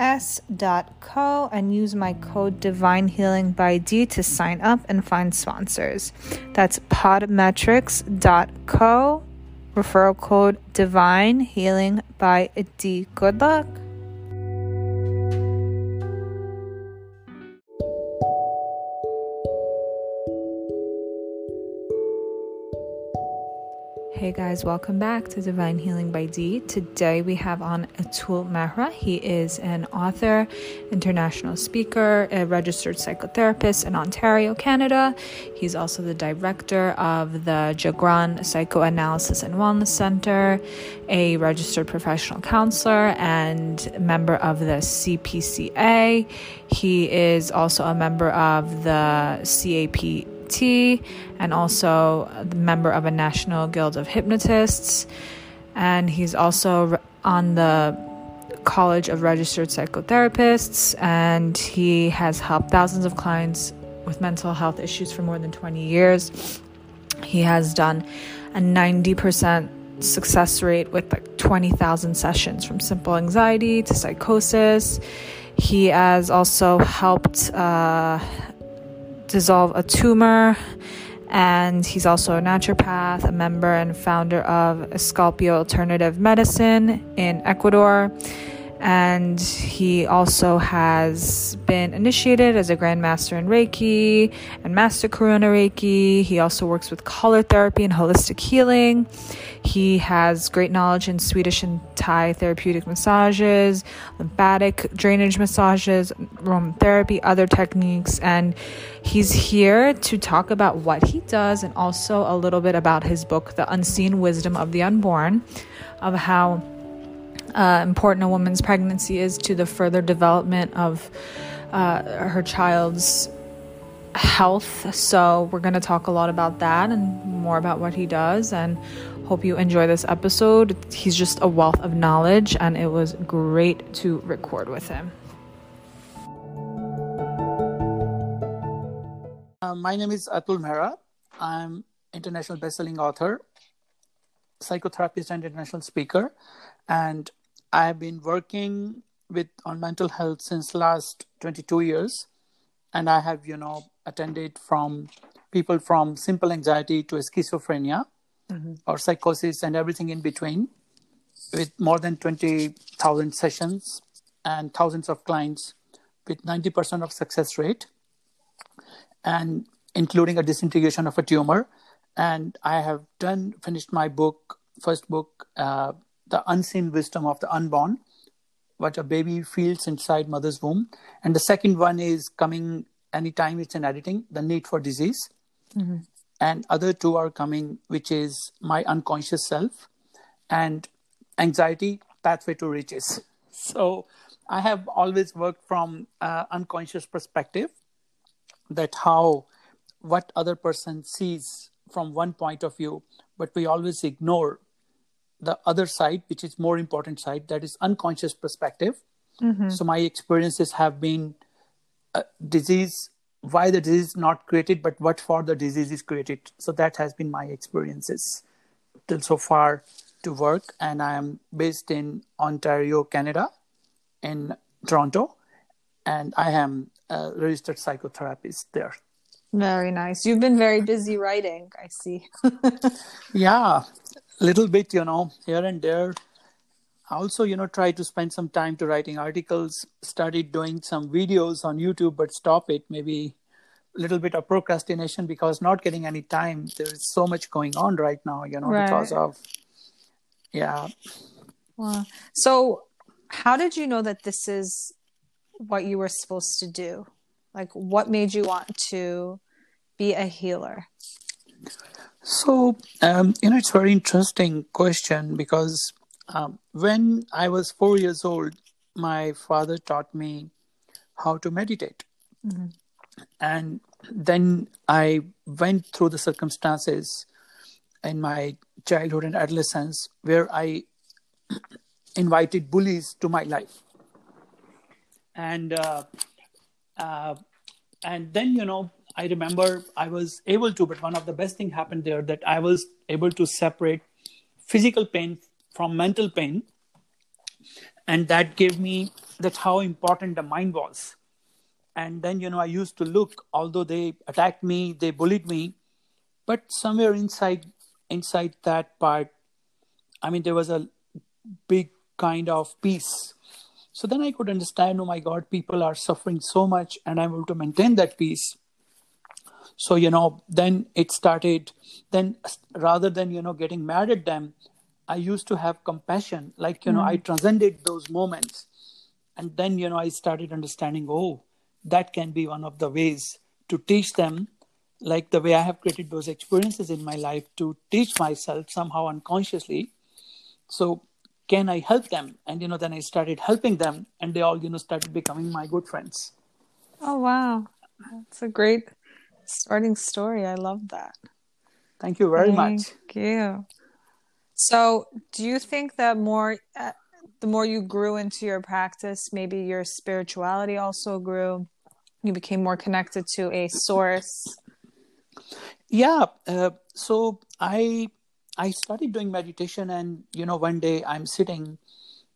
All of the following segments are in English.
s.co and use my code divine healing by d to sign up and find sponsors. That's podmetrics.co referral code divine healing by d. Good luck Hey guys, welcome back to Divine Healing by D. Today we have on Atul Mehra. He is an author, international speaker, a registered psychotherapist in Ontario, Canada. He's also the director of the Jagran Psychoanalysis and Wellness Center, a registered professional counselor, and member of the CPCA. He is also a member of the CAP and also a member of a National Guild of Hypnotists. And he's also on the College of Registered Psychotherapists, and he has helped thousands of clients with mental health issues for more than 20 years. He has done a 90% success rate with like 20,000 sessions from simple anxiety to psychosis. He has also helped uh, dissolve a tumor. And he's also a naturopath, a member and founder of Escalpio Alternative Medicine in Ecuador and he also has been initiated as a grandmaster in Reiki and master Karuna Reiki. He also works with color therapy and holistic healing. He has great knowledge in Swedish and Thai therapeutic massages, lymphatic drainage massages, um, aromatherapy, other techniques, and he's here to talk about what he does and also a little bit about his book, The Unseen Wisdom of the Unborn, of how uh, important a woman's pregnancy is to the further development of uh, her child's health. So, we're going to talk a lot about that and more about what he does. And hope you enjoy this episode. He's just a wealth of knowledge, and it was great to record with him. Uh, my name is Atul Mehra. I'm international best-selling author, psychotherapist, and international speaker. And I have been working with on mental health since last 22 years, and I have you know attended from people from simple anxiety to schizophrenia mm-hmm. or psychosis and everything in between, with more than 20,000 sessions and thousands of clients with 90% of success rate, and including a disintegration of a tumor. And I have done finished my book, first book. Uh, the unseen wisdom of the unborn, what a baby feels inside mother's womb. And the second one is coming anytime it's in editing, the need for disease. Mm-hmm. And other two are coming, which is my unconscious self and anxiety, pathway to riches. So I have always worked from uh, unconscious perspective that how what other person sees from one point of view, but we always ignore the other side, which is more important side, that is unconscious perspective. Mm-hmm. So my experiences have been a disease, why the disease not created, but what for the disease is created. So that has been my experiences till so far to work. And I am based in Ontario, Canada, in Toronto, and I am a registered psychotherapist there. Very nice. You've been very busy writing, I see. yeah, A little bit you know here and there also you know try to spend some time to writing articles started doing some videos on youtube but stop it maybe a little bit of procrastination because not getting any time there's so much going on right now you know right. because of yeah wow. so how did you know that this is what you were supposed to do like what made you want to be a healer so, um, you know, it's a very interesting question because um, when I was four years old, my father taught me how to meditate. Mm-hmm. And then I went through the circumstances in my childhood and adolescence where I invited bullies to my life. And uh, uh, and then you know I remember I was able to, but one of the best thing happened there that I was able to separate physical pain from mental pain, and that gave me that how important the mind was. And then you know I used to look, although they attacked me, they bullied me, but somewhere inside inside that part, I mean there was a big kind of peace. So then I could understand, oh my God, people are suffering so much, and I'm able to maintain that peace. So you know then it started then rather than you know getting mad at them i used to have compassion. Like you know i mm. transcended those moments. And then you know i started understanding oh that can be one of the ways to teach them. Like the way i have created those experiences in my life to teach myself somehow unconsciously. So can i help them and you know then i started helping them and they all you know started becoming my good friends oh wow that's a great starting story. I love that. Thank you very Thank much. Thank you. So, do you think that more, uh, the more you grew into your practice, maybe your spirituality also grew? You became more connected to a source. Yeah. Uh, so I I started doing meditation, and you know, one day I'm sitting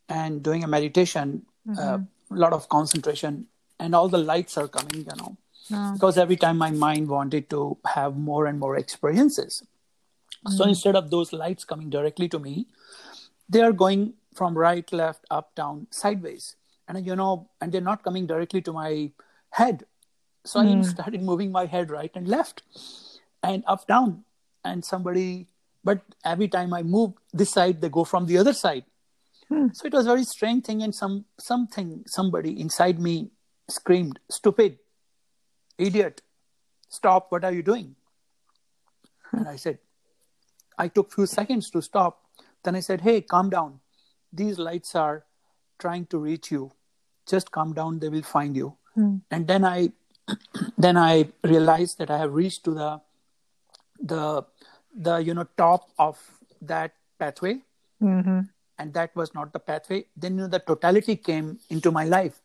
and doing a meditation, uh, a mm-hmm. uh, lot of concentration, and all the lights are coming. You know, no. because every time my mind wanted to have more and more experiences. Mm-hmm. So instead of those lights coming directly to me, they are going from right, left, up, down, sideways. And you know, and they're not coming directly to my head. So mm. I started moving my head right and left and up, down. And somebody, but every time I move this side, they go from the other side. Hmm. So it was a very strange thing, and some something somebody inside me screamed, "Stupid! idiot stop what are you doing and i said i took few seconds to stop then i said hey calm down these lights are trying to reach you just calm down they will find you mm. and then i then i realized that i have reached to the the the you know top of that pathway mm-hmm. and that was not the pathway then you know, the totality came into my life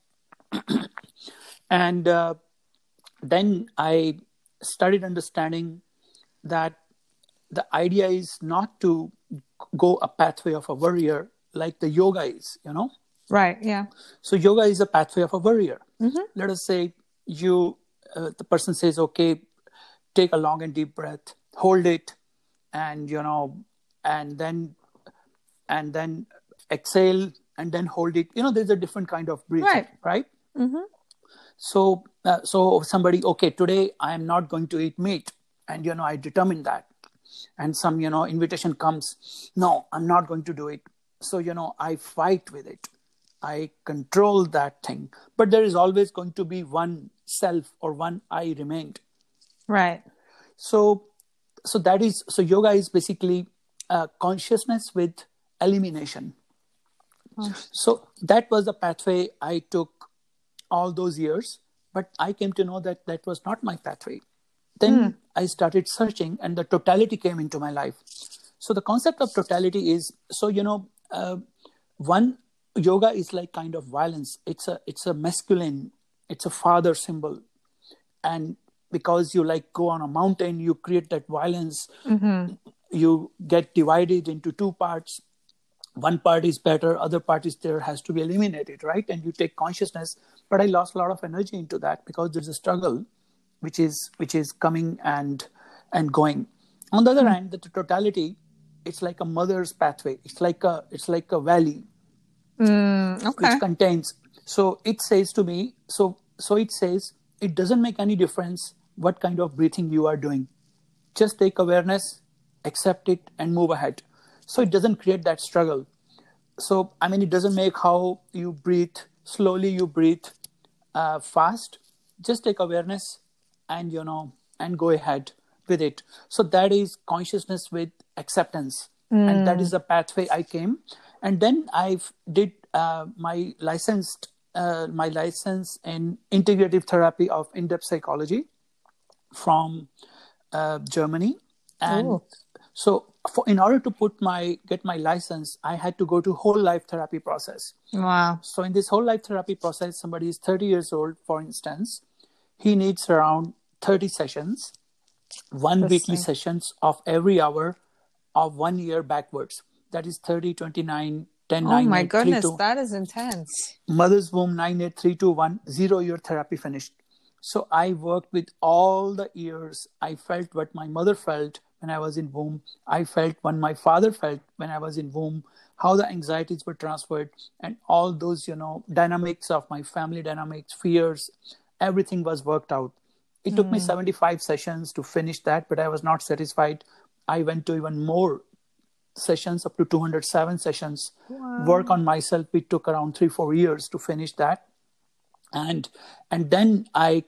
and uh, then I started understanding that the idea is not to go a pathway of a warrior like the yoga is, you know? Right, yeah. So yoga is a pathway of a warrior. Mm-hmm. Let us say you, uh, the person says, okay, take a long and deep breath, hold it, and, you know, and then, and then exhale and then hold it. You know, there's a different kind of breathing, right? right? Mm-hmm. So, uh, so somebody, okay, today I am not going to eat meat, and you know I determine that, and some you know invitation comes, no, I'm not going to do it. So you know I fight with it, I control that thing, but there is always going to be one self or one I remained. Right. So, so that is so yoga is basically uh, consciousness with elimination. So that was the pathway I took all those years but i came to know that that was not my pathway. Then mm. i started searching and the totality came into my life. So the concept of totality is so you know uh, one yoga is like kind of violence. It's a it's a masculine it's a father symbol. And because you like go on a mountain you create that violence. Mm-hmm. you get divided into two parts. One part is better other part is there has to be eliminated right? And you take consciousness. But i lost a lot of energy into that because there's a struggle which is which is coming and and going. On the other mm. hand the totality it's like a mother's pathway. It's like a it's like a valley. Mm, okay. which contains. So it says to me so so it says it doesn't make any difference what kind of breathing you are doing. Just take awareness accept it and move ahead. So it doesn't create that struggle. So i mean it doesn't make how you breathe slowly you breathe uh, fast. Just take awareness and you know and go ahead with it. So that is consciousness with acceptance. Mm. and that is the pathway i came. And then i did uh, my licensed uh, my license in integrative therapy of in-depth psychology from uh, germany and Ooh. so for, in order to put my get my license, I had to go to whole life therapy process. Wow. So in this whole life therapy process, somebody is 30 years old, for instance, he needs around 30 sessions, one weekly sessions of every hour of one year backwards. That is 30, 29, 10, Oh 9, my 8, 3, goodness, 2. that is intense. mother's womb 98321 zero year therapy finished so i worked with all the years i felt what my mother felt when i was in womb. I felt when my father felt when i was in womb how the anxieties were transferred and all those you know dynamics of my family dynamics fears everything was worked out. It took me hmm. 75 sessions to finish that but i was not satisfied. I went to even more sessions up to 207 sessions. Work on myself it took around 3 4 years to finish that and and then i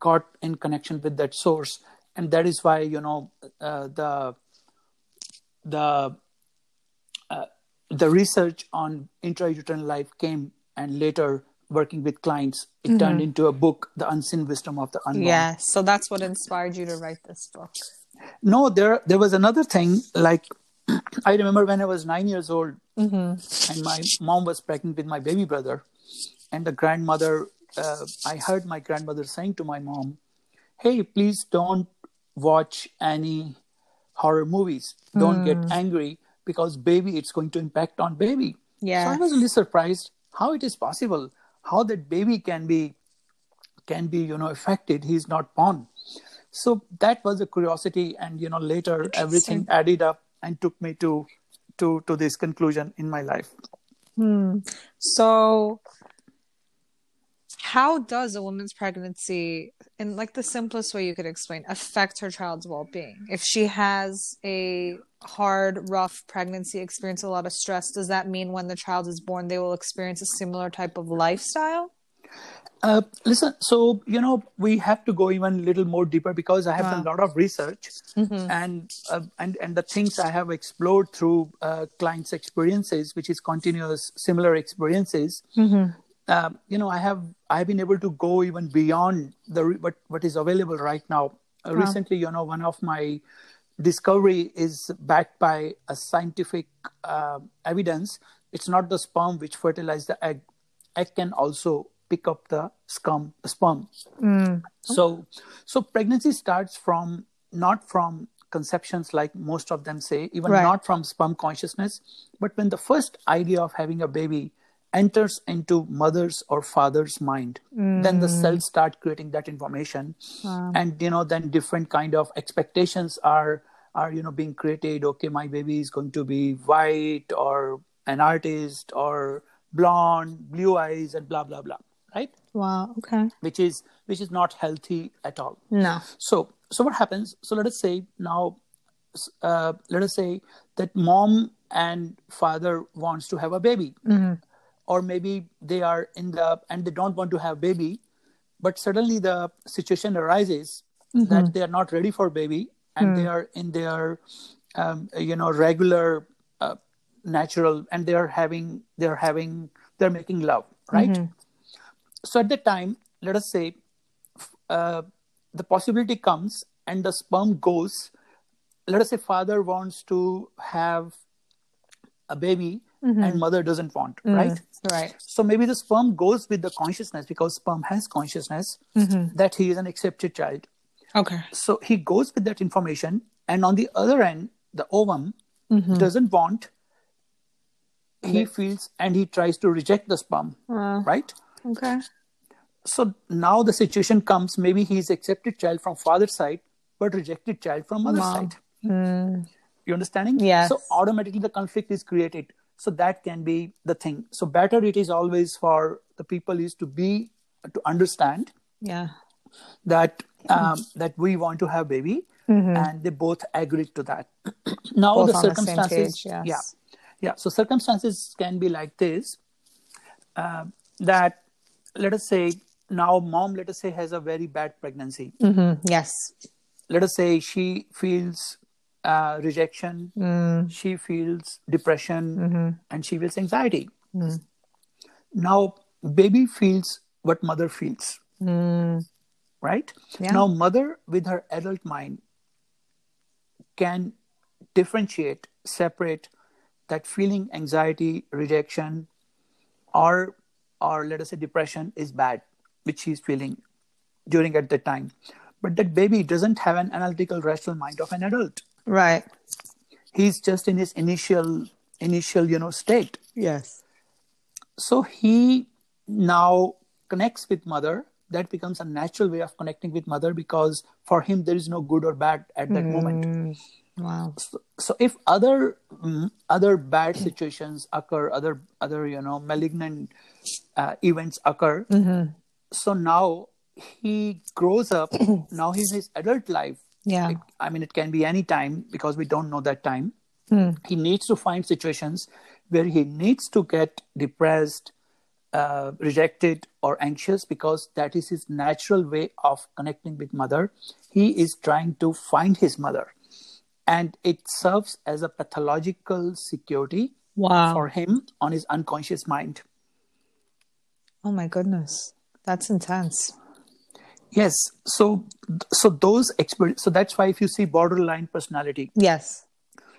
got in connection with that source and that is why you know uh, the the uh, the research on intrauterine life came and later working with clients it turned into a book the unseen wisdom of the unborn Yeah. So that's what inspired you to write this book. no there there was another thing like i remember when i was 9 years old and my mom was pregnant with my baby brother and the grandmother uh, i heard my grandmother saying to my mom hey please don't watch any horror movies. Don't get angry because baby it's going to impact on baby. So i was really surprised how it is possible how that baby can be can be you know affected. He's not born. So that was a curiosity and you know later everything added up and took me to to to this conclusion in my life. So, how does a woman's pregnancy, in like the simplest way you could explain, affect her child's well-being? If she has a hard, rough pregnancy, experience a lot of stress, does that mean when the child is born, they will experience a similar type of lifestyle? Uh, listen, so you know we have to go even a little more deeper because I have done a lot of research, and uh, and and the things I have explored through uh, clients' experiences, which is continuous similar experiences. Um, you know, I have I have been able to go even beyond the what what is available right now. Uh, Recently, you know, one of my discovery is backed by a scientific uh, evidence. It's not the sperm which fertilize the egg. Egg can also pick up the scum, sperm. So, so pregnancy starts from not from conceptions like most of them say, even Right. not from sperm consciousness, but when the first idea of having a baby enters into mother's or father's mind, then the cells start creating that information, and you know then different kind of expectations are are you know being created. Okay, my baby is going to be white or an artist or blonde, blue eyes, and blah blah blah, right? Wow. Okay. Which is which is not healthy at all. No. So, so what happens? So let us say now, uh, let us say that mom and father wants to have a baby, or maybe they are in the and they don't want to have baby, but suddenly the situation arises that they are not ready for baby and they are in their, um, you know, regular, uh, natural, and they are having they are having they're making love, right? So at that time, let us say uh, the possibility comes and the sperm goes. Let us say father wants to have a baby and mm-hmm. mother doesn't want mm, right? Right. so maybe the sperm goes with the consciousness because sperm has consciousness mm-hmm. that he is an accepted child. Okay. so he goes with that information and on the other end the ovum mm-hmm. doesn't want he feels and he tries to reject the sperm uh, right? Okay. so now the situation comes maybe he's accepted child from father's side but rejected child from mother's Mom. side. Mm. You understanding? Yeah so automatically the conflict is created so that can be the thing. So better it is always for the people is to be to understand Yeah. that um, that we want to have baby and they both agreed to that. Now Both the on the circumstances page, yes. yeah. Yeah. So circumstances can be like this uh, that let us say now mom let us say has a very bad pregnancy. Yes. let us say she feels uh, rejection, hmm. she feels depression, mm-hmm. and she feels anxiety. Hmm. Now, baby feels what mother feels, hmm. right? Yeah. Now, mother with her adult mind can differentiate, separate that feeling anxiety, rejection, or or let us say depression is bad, which she's feeling during at that time. But that baby doesn't have an analytical, rational mind of an adult. Right. He's just in his initial initial, you know, state. Yes. So he now connects with mother. That becomes a natural way of connecting with mother because for him there is no good or bad at that moment. Wow. So, so if other mm, other bad situations occur, other other you know malignant uh, events occur, so now he grows up. now he's in his adult life. Yeah. It- I mean, it can be any time because we don't know that time. He needs to find situations where he needs to get depressed, uh, rejected, or anxious because that is his natural way of connecting with mother. He is trying to find his mother, and it serves as a pathological security Wow. for him on his unconscious mind. oh my goodness. That's intense. Yes, so so those experience. So that's why if you see borderline personality, Yes.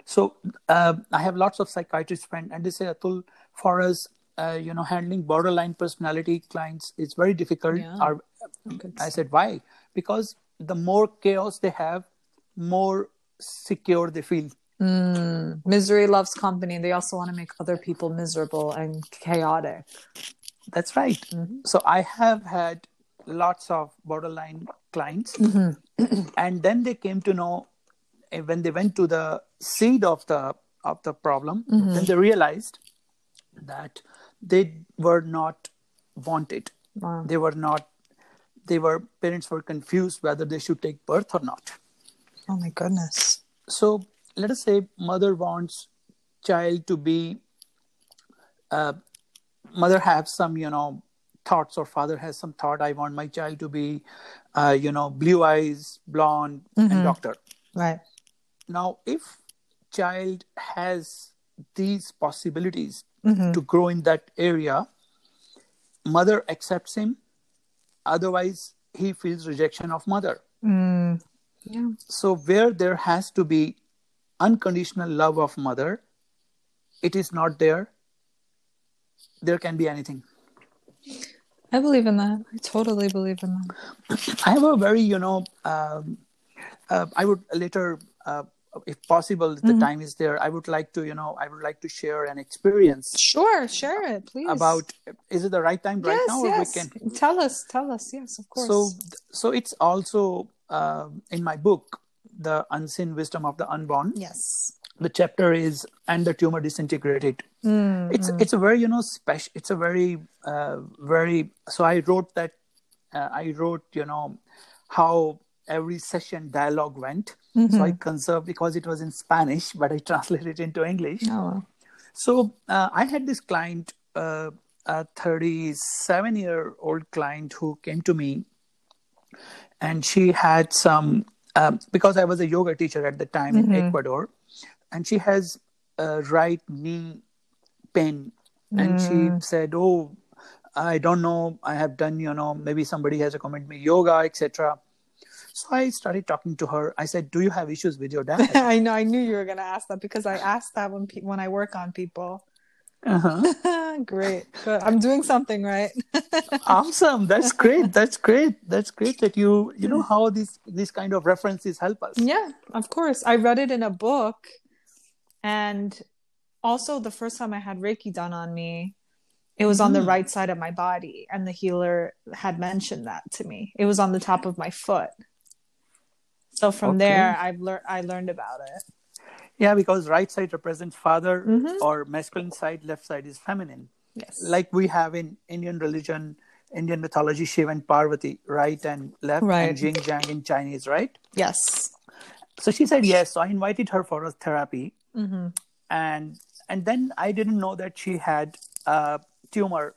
So uh, I have lots of psychiatrists friends, and they say, Atul, for us, uh, you know, handling borderline personality clients is very difficult. Yeah. Or, I said, why? Because the more chaos they have, more secure they feel. Misery loves company. They also want to make other people miserable and chaotic. That's right. So I have had lots of borderline clients, and then they came to know eh, when they went to the seed of the of the problem, then they realized that they were not wanted. Wow. They were not. They were parents were confused whether they should take birth or not. Oh my goodness. So let us say mother wants child to be. Uh, mother have some you know thoughts or father has some thought i want my child to be uh, you know blue eyes blonde and mm-hmm. doctor. Right. now if child has these possibilities mm-hmm. to grow in that area mother accepts him otherwise he feels rejection of mother. Mm. Yeah. so where there has to be unconditional love of mother it is not there. There can be anything I believe in that. I totally believe in that. I have a very, you know, um, uh, I would later, uh, if possible, if the time is there, I would like to, you know, I would like to share an experience Sure, share it, please. about. Is it the right time right yes, now, or yes. we can? Tell us, tell us. Yes, of course. So, so it's also um in my book, "The Unseen Wisdom of the Unborn." yes. The chapter is "And the Tumor Disintegrated." It's it's a very you know special. It's a very uh, very. So I wrote that. Uh, I wrote you know how every session dialogue went. So I conserved because it was in Spanish, but I translated it into English. Oh. So uh, I had this client, uh, a 37 year old client who came to me, and she had some, um, because I was a yoga teacher at the time in Ecuador, and she has a right knee pain. And she said, Oh, I don't know. I have done, you know, maybe somebody has recommended me yoga, etc. So I started talking to her. I said, Do you have issues with your dad? I know. I knew you were gonna ask that because I asked that when pe- when I work on people. uh-huh. Great. Good. I'm doing something right. awesome that's great that's great that's great that you you know how these these kind of references help us yeah, of course. I read it in a book, and also the first time I had Reiki done on me, it was on the right side of my body, and the healer had mentioned that to me. It was on the top of my foot. So from Okay. there, I've learned. I learned about it. yeah because right side represents father Mm-hmm. or masculine side left side is feminine Yes. like we have in indian religion indian mythology shiva and parvati right and left Right. and yin yang in chinese right yes. so she said yes so i invited her for a therapy Mm-hmm. and and then i didn't know that she had a tumor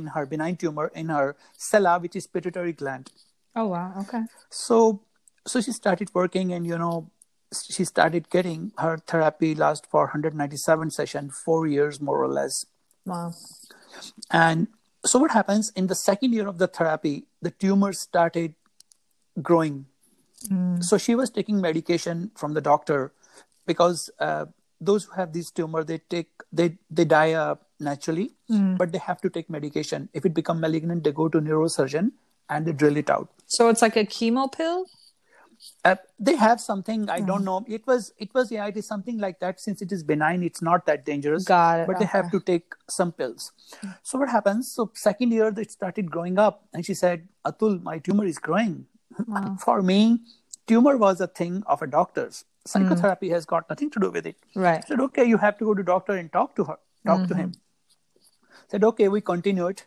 in her benign tumor in her sella which is pituitary gland Oh wow. Okay. so so she started working and you know she started getting her therapy last for 197 session four years more or less Wow. and so what happens in the second year of the therapy the tumor started growing so she was taking medication from the doctor because uh, those who have this tumor they take they they die uh, naturally but they have to take medication. If it become malignant they go to neurosurgeon and they drill it out. So it's like a chemo pill? uh, they have something i don't know. It was it was yeah it is something like that. Since it is benign it's not that dangerous. Got it, but they have to take some pills. So what happens? So second year it started growing up and she said atul my tumor is growing. For me tumor was a thing of a doctor's Hmm. psychotherapy has got nothing to do with it. Right. said okay you have to go to doctor and talk to her talk to mm-hmm. him. Said okay we continue it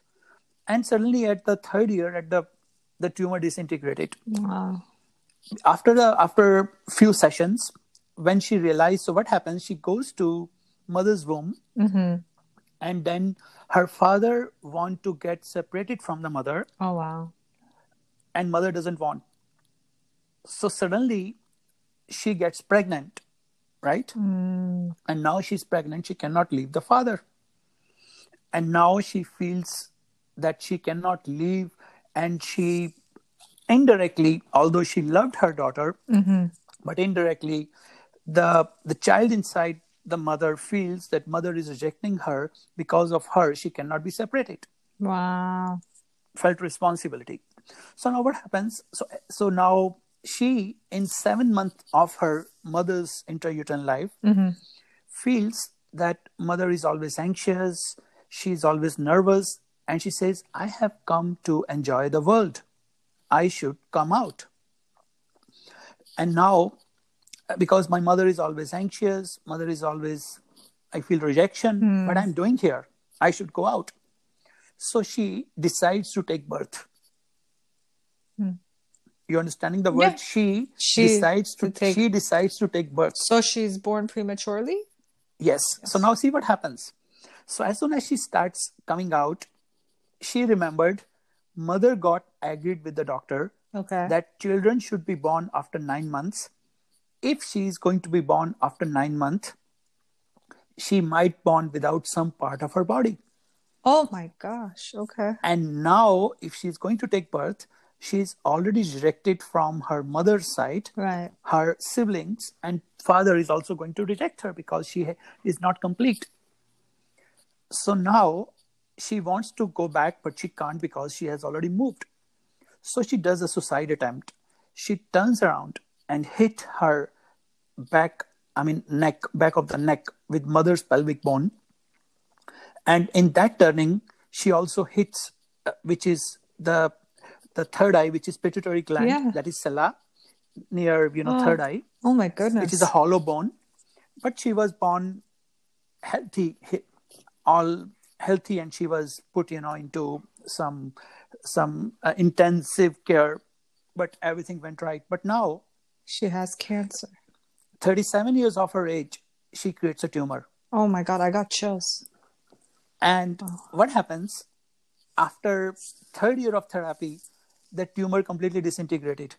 and suddenly at the third year at the the tumor disintegrated. Wow. after the after few sessions when she realized so what happens? She goes to mother's womb. Mm-hmm. And then her father want to get separated from the mother. Oh wow. and mother doesn't want. So suddenly she gets pregnant right? Hmm. And now she's pregnant she cannot leave the father. And now she feels that she cannot leave and she indirectly although she loved her daughter mm-hmm. but indirectly the the child inside the mother feels that mother is rejecting her because of her. She cannot be separated. Wow. felt responsibility. So now what happens? So so now she in seven months of her mother's intrauterine life mm-hmm. feels that mother is always anxious she's always nervous and she says i have come to enjoy the world. I should come out. And now because my mother is always anxious mother is always i feel rejection hmm. but i'm doing here? I should go out. So she decides to take birth hmm. You understanding the word Yeah. she, She decides to, to take- she decides to take birth So she's born prematurely? Yes. So now see what happens. So as soon as she starts coming out, she remembered mother got agreed with the doctor Okay. that children should be born after nine months. If she is going to be born after nine months, she might born without some part of her body. oh my gosh. Okay. And now, if she's going to take birth, she's already rejected from her mother's side Right. her siblings and father is also going to reject her because she is not complete. So now she wants to go back but she can't because she has already moved. So she does a suicide attempt. She turns around and hit her back i mean neck back of the neck with mother's pelvic bone. And in that turning she also hits uh, which is the the third eye which is pituitary gland Yeah. that is sella near you know third eye Oh my goodness. which is a hollow bone but she was born healthy all healthy and she was put you know into some some uh, intensive care but everything went right but now she has cancer. 37 years of her age she creates a tumor Oh my god, I got chills. and Oh. what happens after third year of therapy the tumor completely disintegrated.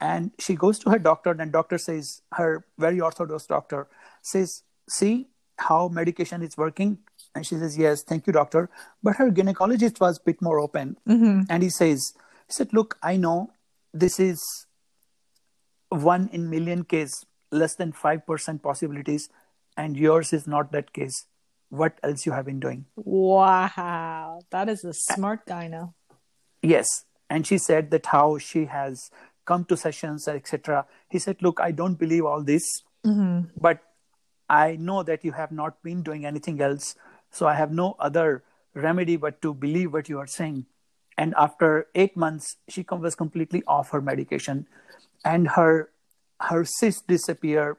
And she goes to her doctor and doctor says her very orthodox doctor says see how medication is working? And she says yes thank you doctor. But her gynecologist was a bit more open. Mm-hmm. And he says he said look i know this is one in million case less than 5% possibilities and yours is not that case. What else you have been doing? Wow. That is a smart guy now. Yes. And she said that how she has come to sessions, etc. He said, Look, I don't believe all this, but I know that you have not been doing anything else. So I have no other remedy but to believe what you are saying. And after eight months, she was completely off her medication and her her cysts disappear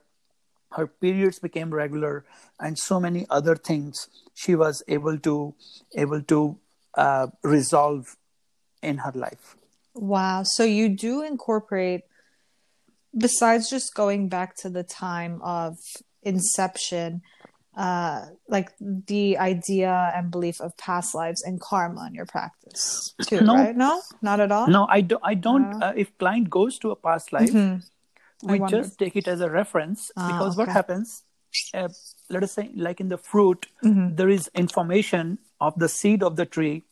her periods became regular and so many other things she was able to able to uh, resolve in her life Wow. So you do incorporate, besides just going back to the time of inception, uh, like the idea and belief of past lives and karma in your practice too, No. right? No, not at all. no i, do, I don't uh, if client goes to a past life we just take it as a reference Ah, because what happens uh, let us say like in the fruit Mm-hmm. there is information of the seed of the tree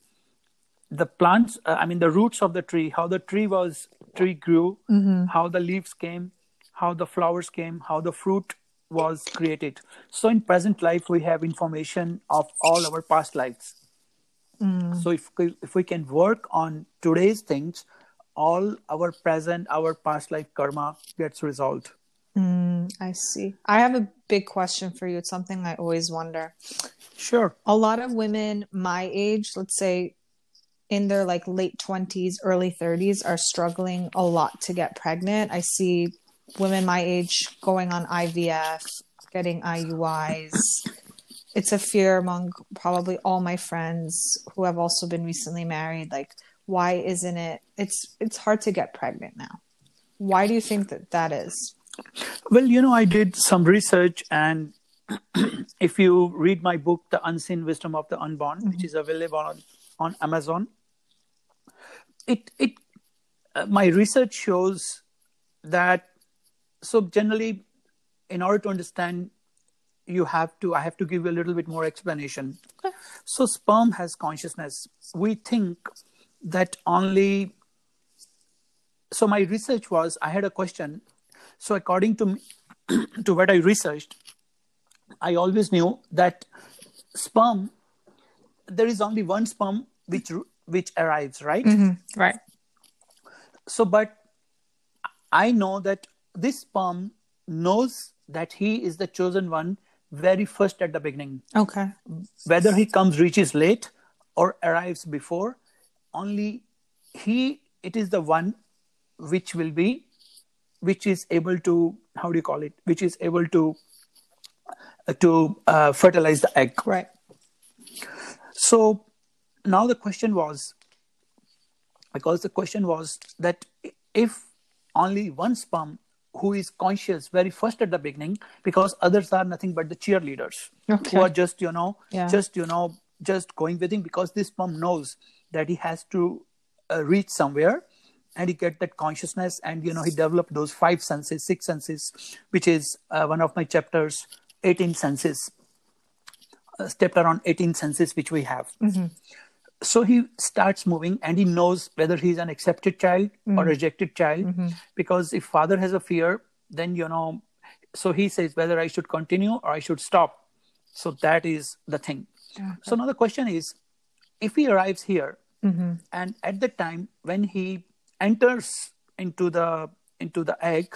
the plants uh, i mean the roots of the tree how the tree was tree grew Mm-hmm. how the leaves came how the flowers came how the fruit was created. So in present life, we have information of all our past lives. So if if we can work on today's things, all our present, our past life karma gets resolved. I see. I have a big question for you. It's something I always wonder. Sure. A lot of women my age, let's say in their like late 20s, early 30s, are struggling a lot to get pregnant. I see women my age going on IVF, getting IUIs. It's a fear among probably all my friends who have also been recently married. Like, why isn't it? It's it's hard to get pregnant now. Why do you think that that is? Well, you know, I did some research, and if you read my book, The Unseen Wisdom of the Unborn, which mm-hmm. is available on, on Amazon, it it uh, my research shows that so generally, in order to understand, you have to I have to give you a little bit more explanation. So sperm has consciousness. We think that only. So my research was I had a question. So according to to what I researched, I always knew that sperm there is only one sperm which which arrives, right? Right. So, but I know that this sperm knows that he is the chosen one very first at the beginning. Okay. Whether he comes reaches late or arrives before, only he it is the one which will be which is able to how do you call it which is able to uh, to uh, fertilize the egg Right. so now the question was because the question was that if only one sperm who is conscious very first at the beginning because others are nothing but the cheerleaders Okay. who are just you know Yeah. just you know just going with him because this sperm knows that he has to uh, reach somewhere and he get that consciousness and you know he developed those five senses six senses which is uh, one of my chapters 18 senses uh, chapter on 18 senses which we have so he starts moving and he knows whether he's an accepted child or mm-hmm. rejected child mm-hmm. because if father has a fear then you know so he says whether i should continue or i should stop. So that is the thing. So now the question is if he arrives here mm-hmm. and at the time when he enters into the into the egg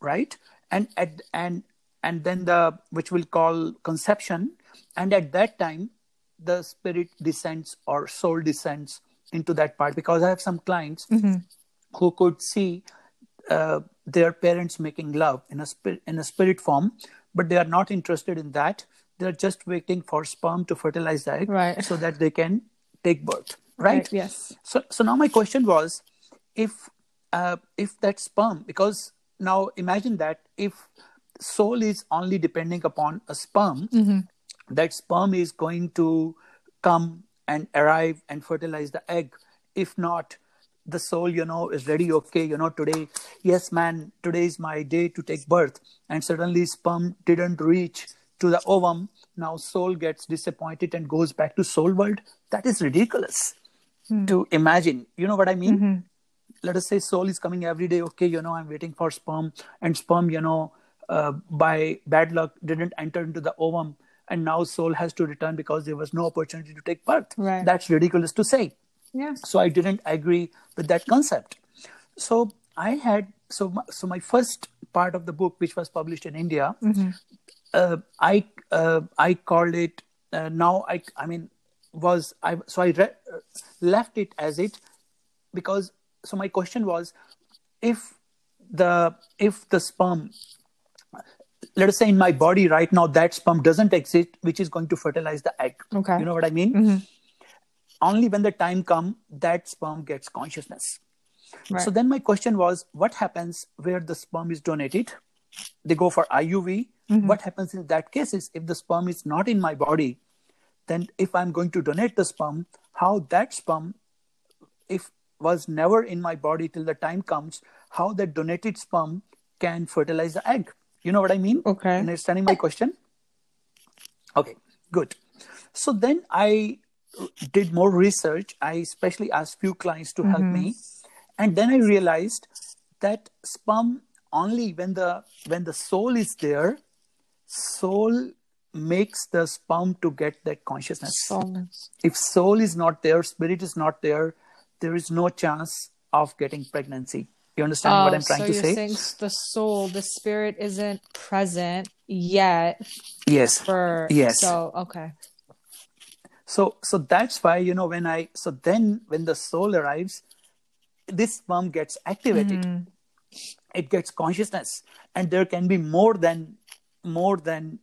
right? And at and and then the which we'll call conception and at that time the spirit descends or soul descends into that part. Because i have some clients who could see uh, their parents making love in a spirit in a spirit form but they are not interested in that. They're just waiting for sperm to fertilize the egg Right. so that they can take birth right? Yes. so so now my question was if uh, if that sperm because now imagine that if soul is only depending upon a sperm that sperm is going to come and arrive and fertilize the egg. If not the soul you know is ready okay you know today yes man today is my day to take birth. And suddenly sperm didn't reach to the ovum. Now soul gets disappointed and goes back to soul world. That is ridiculous to imagine. You know what i mean? Let us say soul is coming every day okay you know i'm waiting for sperm. And sperm you know uh, by bad luck didn't enter into the ovum and now soul has to return because there was no opportunity to take birth Right. that's ridiculous to say Yeah. so i didn't agree with that concept so i had so my, so my first part of the book which was published in india uh, i uh, i called it uh, now i i mean was i so i re- left it as it because so my question was if the if the sperm let us say in my body right now that sperm doesn't exist which is going to fertilize the egg. Okay. you know what i mean? Mm-hmm. Only when the time come that sperm gets consciousness. Right. so then my question was what happens where the sperm is donated? They go for iuv mm-hmm. what happens in that case is if the sperm is not in my body then if i'm going to donate the sperm how that sperm if was never in my body till the time comes how that donated sperm can fertilize the egg you know what i mean Okay. understanding my question okay good so then i did more research i especially asked few clients to help mm-hmm. me and then i realized that sperm only when the when the soul is there soul makes the sperm to get that consciousness. Soulness. If soul is not there, spirit is not there, there is no chance of getting pregnancy. You understand what I'm trying Oh, so to you're say? saying the soul, the spirit isn't present yet Yes. for Yes. so okay. So so that's why you know when I so then when the soul arrives, this sperm gets activated. Mm-hmm. It gets consciousness, and there can be more than more than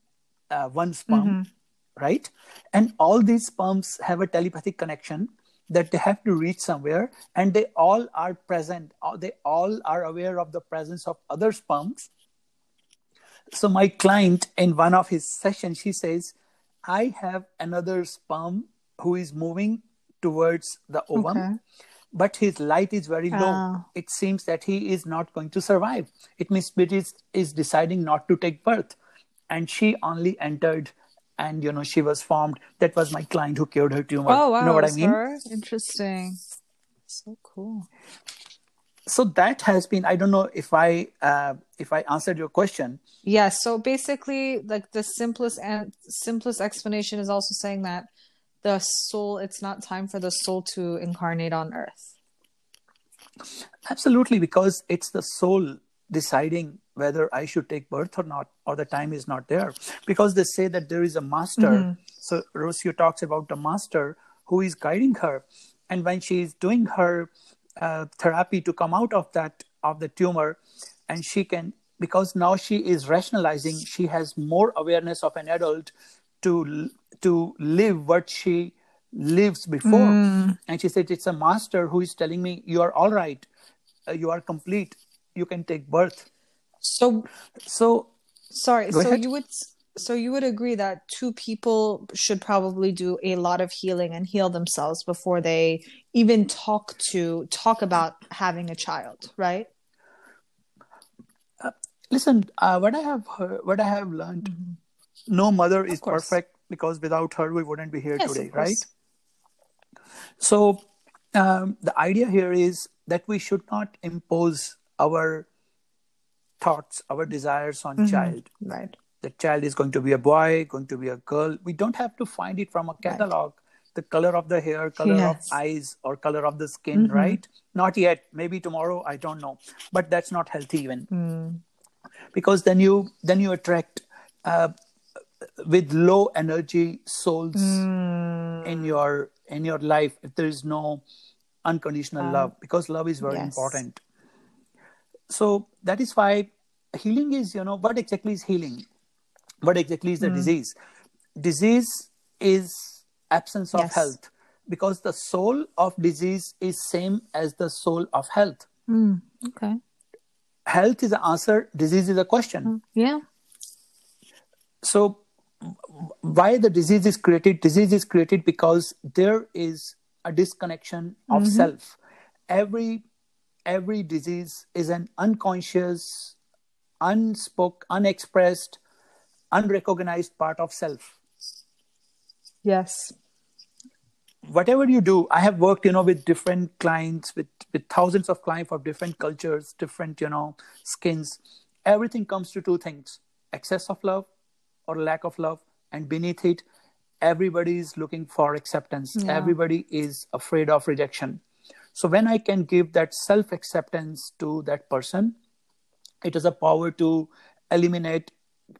uh, one sperm, Mm-hmm. right? And all these sperms have a telepathic connection that they have to reach somewhere, and they all are present. uh, They all are aware of the presence of other sperms. So my client in one of his sessions, she says, I have another sperm who is moving towards the ovum, Okay. but his light is very low. Ah. It seems that he is not going to survive. It means spirit is, is deciding not to take birth. And she only entered and you know she was formed. That was my client who cured her tumor. Oh wow. You know what I mean? her? Interesting. So cool. So that has been I don't know if I uh, if I answered your question. Yeah, so basically like the simplest and simplest explanation is also saying that the soul it's not time for the soul to incarnate on earth. Absolutely, because it's the soul deciding whether I should take birth or not, or the time is not there. Because they say that there is a master. So Rocio talks about the master who is guiding her, and when she is doing her uh, therapy to come out of that of the tumor, and she can because now she is rationalizing, she has more awareness of an adult to to live what she lives before. And she said it's a master who is telling me you are all right. Uh, you are complete. You can take birth So so sorry, Go so ahead. you would so you would agree that two people should probably do a lot of healing and heal themselves before they even talk to talk about having a child, right? listen uh, what i have heard, what i have learned no mother is Mm-hmm. perfect because without her we wouldn't be here Yes, today right so um, the idea here is that we should not impose our thoughts our desires on Mm-hmm. child Right. the child is going to be a boy, going to be a girl. We don't have to find it from a catalog. The color of the hair, color Yes. of eyes, or color of the skin, right? Not yet. Maybe tomorrow. I don't know. But that's not healthy even, because then you then you attract uh, with low energy souls in your in your life if there is no unconditional love because love is very yes. important so that is why healing is you know what exactly is healing? What exactly is the Hmm. disease? Disease is absence of Yes. health because the soul of disease is same as the soul of health. Hmm. Okay. health is the answer disease is a question. Hmm. Yeah. so why the disease is created? Disease is created because there is a disconnection of mm-hmm. self. Every every disease is an unconscious unspoke unexpressed unrecognized part of self. Yes. whatever you do i have worked you know with different clients with with thousands of clients of different cultures different you know skins. Everything comes to two things excess of love or lack of love. And beneath it everybody is looking for acceptance. Yeah. everybody is afraid of rejection. So when i can give that self acceptance to that person it has a power to eliminate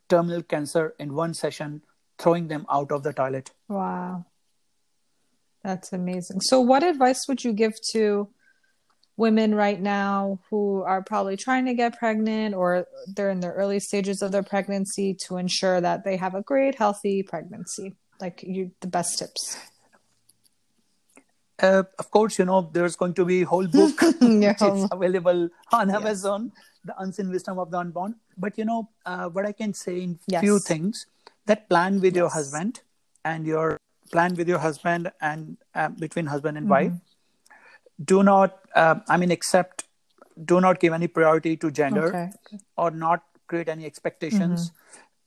terminal cancer in one session throwing them out of the toilet Wow. That's amazing. So, what advice would you give to women right now who are probably trying to get pregnant or they're in the early stages of their pregnancy to ensure that they have a great, healthy pregnancy? Like, you, the best tips. uh, of course, you know, there's going to be a whole book Yeah. which is available on Amazon, The Unseen Wisdom of the Unborn. But, you know, uh, what I can say in Yes. few things that plan with your husband and your plan with your husband and uh, between husband and Mm-hmm. wife. Do not, uh, I mean, accept, do not give any priority to gender Okay. or not create any expectations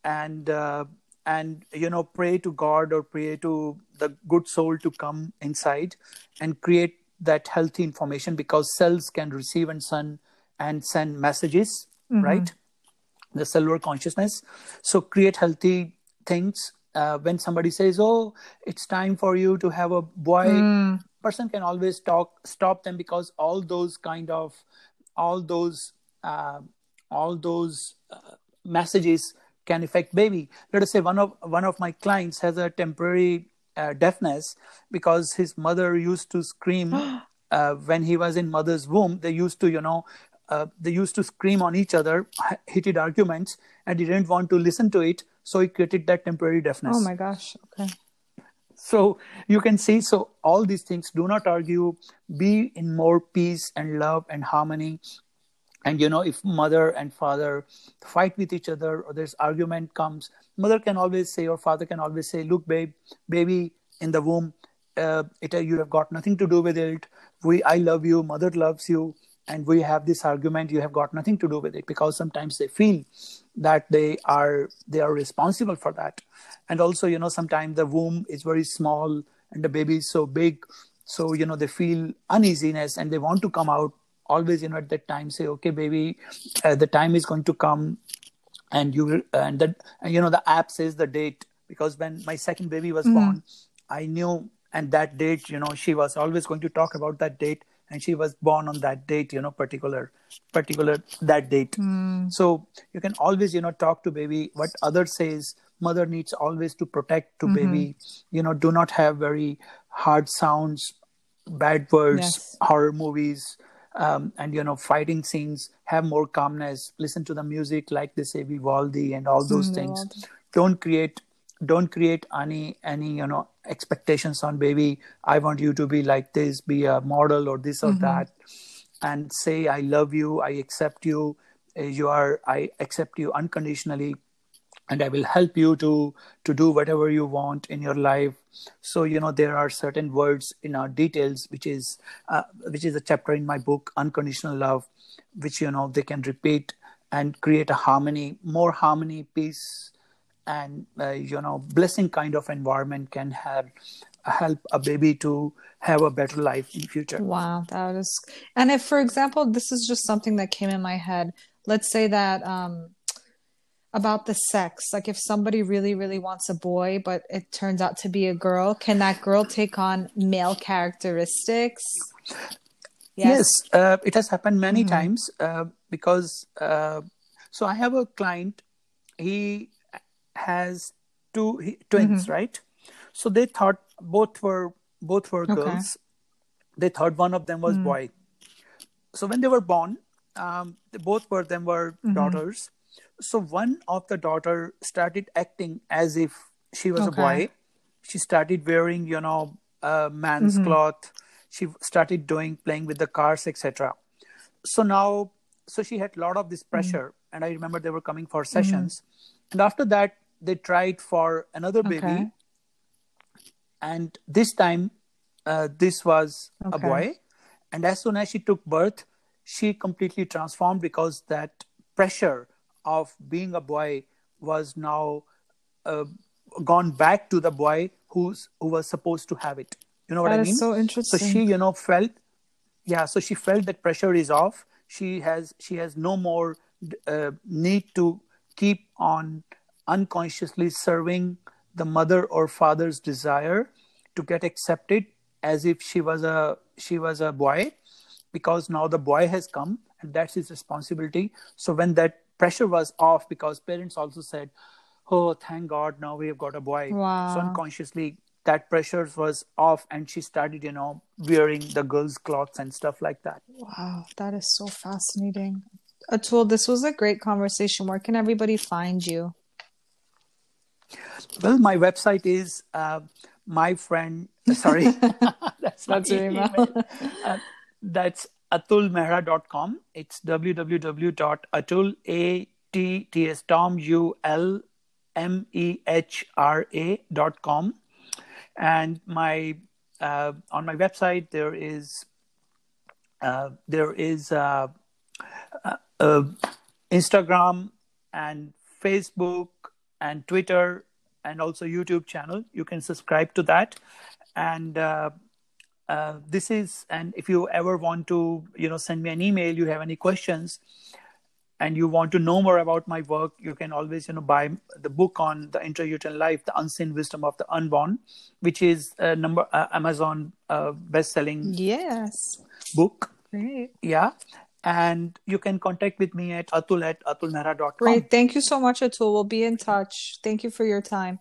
and uh, and you know pray to god or pray to the good soul to come inside and create that healthy information because cells can receive and send and send messages right the silver consciousness. So create healthy things. Uh, when somebody says, "Oh, it's time for you to have a boy," Mm. person can always talk stop them because all those kind of all those uh, all those uh, messages can affect baby let us say one of one of my clients has a temporary uh, deafness because his mother used to scream uh, when he was in mother's womb they used to you know uh, they used to scream on each other heated arguments and he didn't want to listen to it so he created that temporary deafness Oh my gosh. Okay. so you can see so all these things do not argue be in more peace and love and harmony and you know if mother and father fight with each other or there's argument comes mother can always say or father can always say look babe baby in the womb uh, it you have got nothing to do with it we i love you mother loves you and we have this argument you have got nothing to do with it because sometimes they feel that they are they are responsible for that. And also you know sometimes the womb is very small and the baby is so big so you know they feel uneasiness and they want to come out always you know at that time say okay baby uh, the time is going to come and you will and that and, you know the app says the date because when my second baby was born i knew and that date you know she was always going to talk about that date and she was born on that date you know particular particular that date. So you can always you know talk to baby. What other says mother needs always to protect to baby you know do not have very hard sounds bad words Yes. horror movies um, and you know fighting scenes. Have more calmness. Listen to the music like they say vivaldi and all those Mm, things. Don't create don't create any any you know expectations on baby i want you to be like this be a model or this or that and say i love you i accept you uh, you are i accept you unconditionally and i will help you to to do whatever you want in your life. So you know there are certain words in our details which is uh, which is a chapter in my book unconditional love which you know they can repeat and create a harmony more harmony peace and uh, you know blessing kind of environment can have help a baby to have a better life in future Wow, that is. And if, for example, this is just something that came in my head. Let's say that um, about the sex, like if somebody really, really wants a boy, but it turns out to be a girl, can that girl take on male characteristics? Yes, uh, it has happened many times uh, because uh, so I have a client. He has two he, twins, mm-hmm. right? So they thought both were both were Okay. girls. They thought one of them was mm. boy. So when they were born, um, both were them were mm-hmm. daughters. So one of the daughter started acting as if she was a boy. She started wearing, you know, a man's mm-hmm. cloth. She started doing playing with the cars, etc. So now, so she had a lot of this mm. pressure, and I remember they were coming for sessions, and after that they tried for another baby, Okay. and this time uh, this was a boy. And as soon as she took birth she completely transformed because that pressure of being a boy was now uh, gone back to the boy who's who was supposed to have it. You know what That i mean? so interesting so she you know felt yeah so she felt that pressure is off. She has she has no more uh, need to keep on unconsciously serving the mother or father's desire to get accepted as if she was a she was a boy because now the boy has come and that's his responsibility so when that pressure was off because parents also said oh thank god now we have got a boy so unconsciously that pressure was off and she started you know wearing the girls clothes and stuff like that Wow, that is so fascinating. Atul, this was a great conversation. Where can everybody find you? Well my website is uh, my friend sorry that's, my That's your email. email. Uh, that's atulmehra.com it's www.atul a t t s tom u l m e h r a dot com and my uh, on my website there is uh, there is uh, uh, uh, Instagram and Facebook and Twitter and also YouTube channel. You can subscribe to that, and uh, uh, this is. And if you ever want to, you know, send me an email, you have any questions, and you want to know more about my work, you can always, you know, buy the book on the intrauterine life, the unseen wisdom of the unborn, which is a number uh, Amazon uh, best-selling yes book. great Yeah, and you can contact with me at atul at atulmehra.com. great. Thank you so much atul. We'll be in touch. Thank you for your time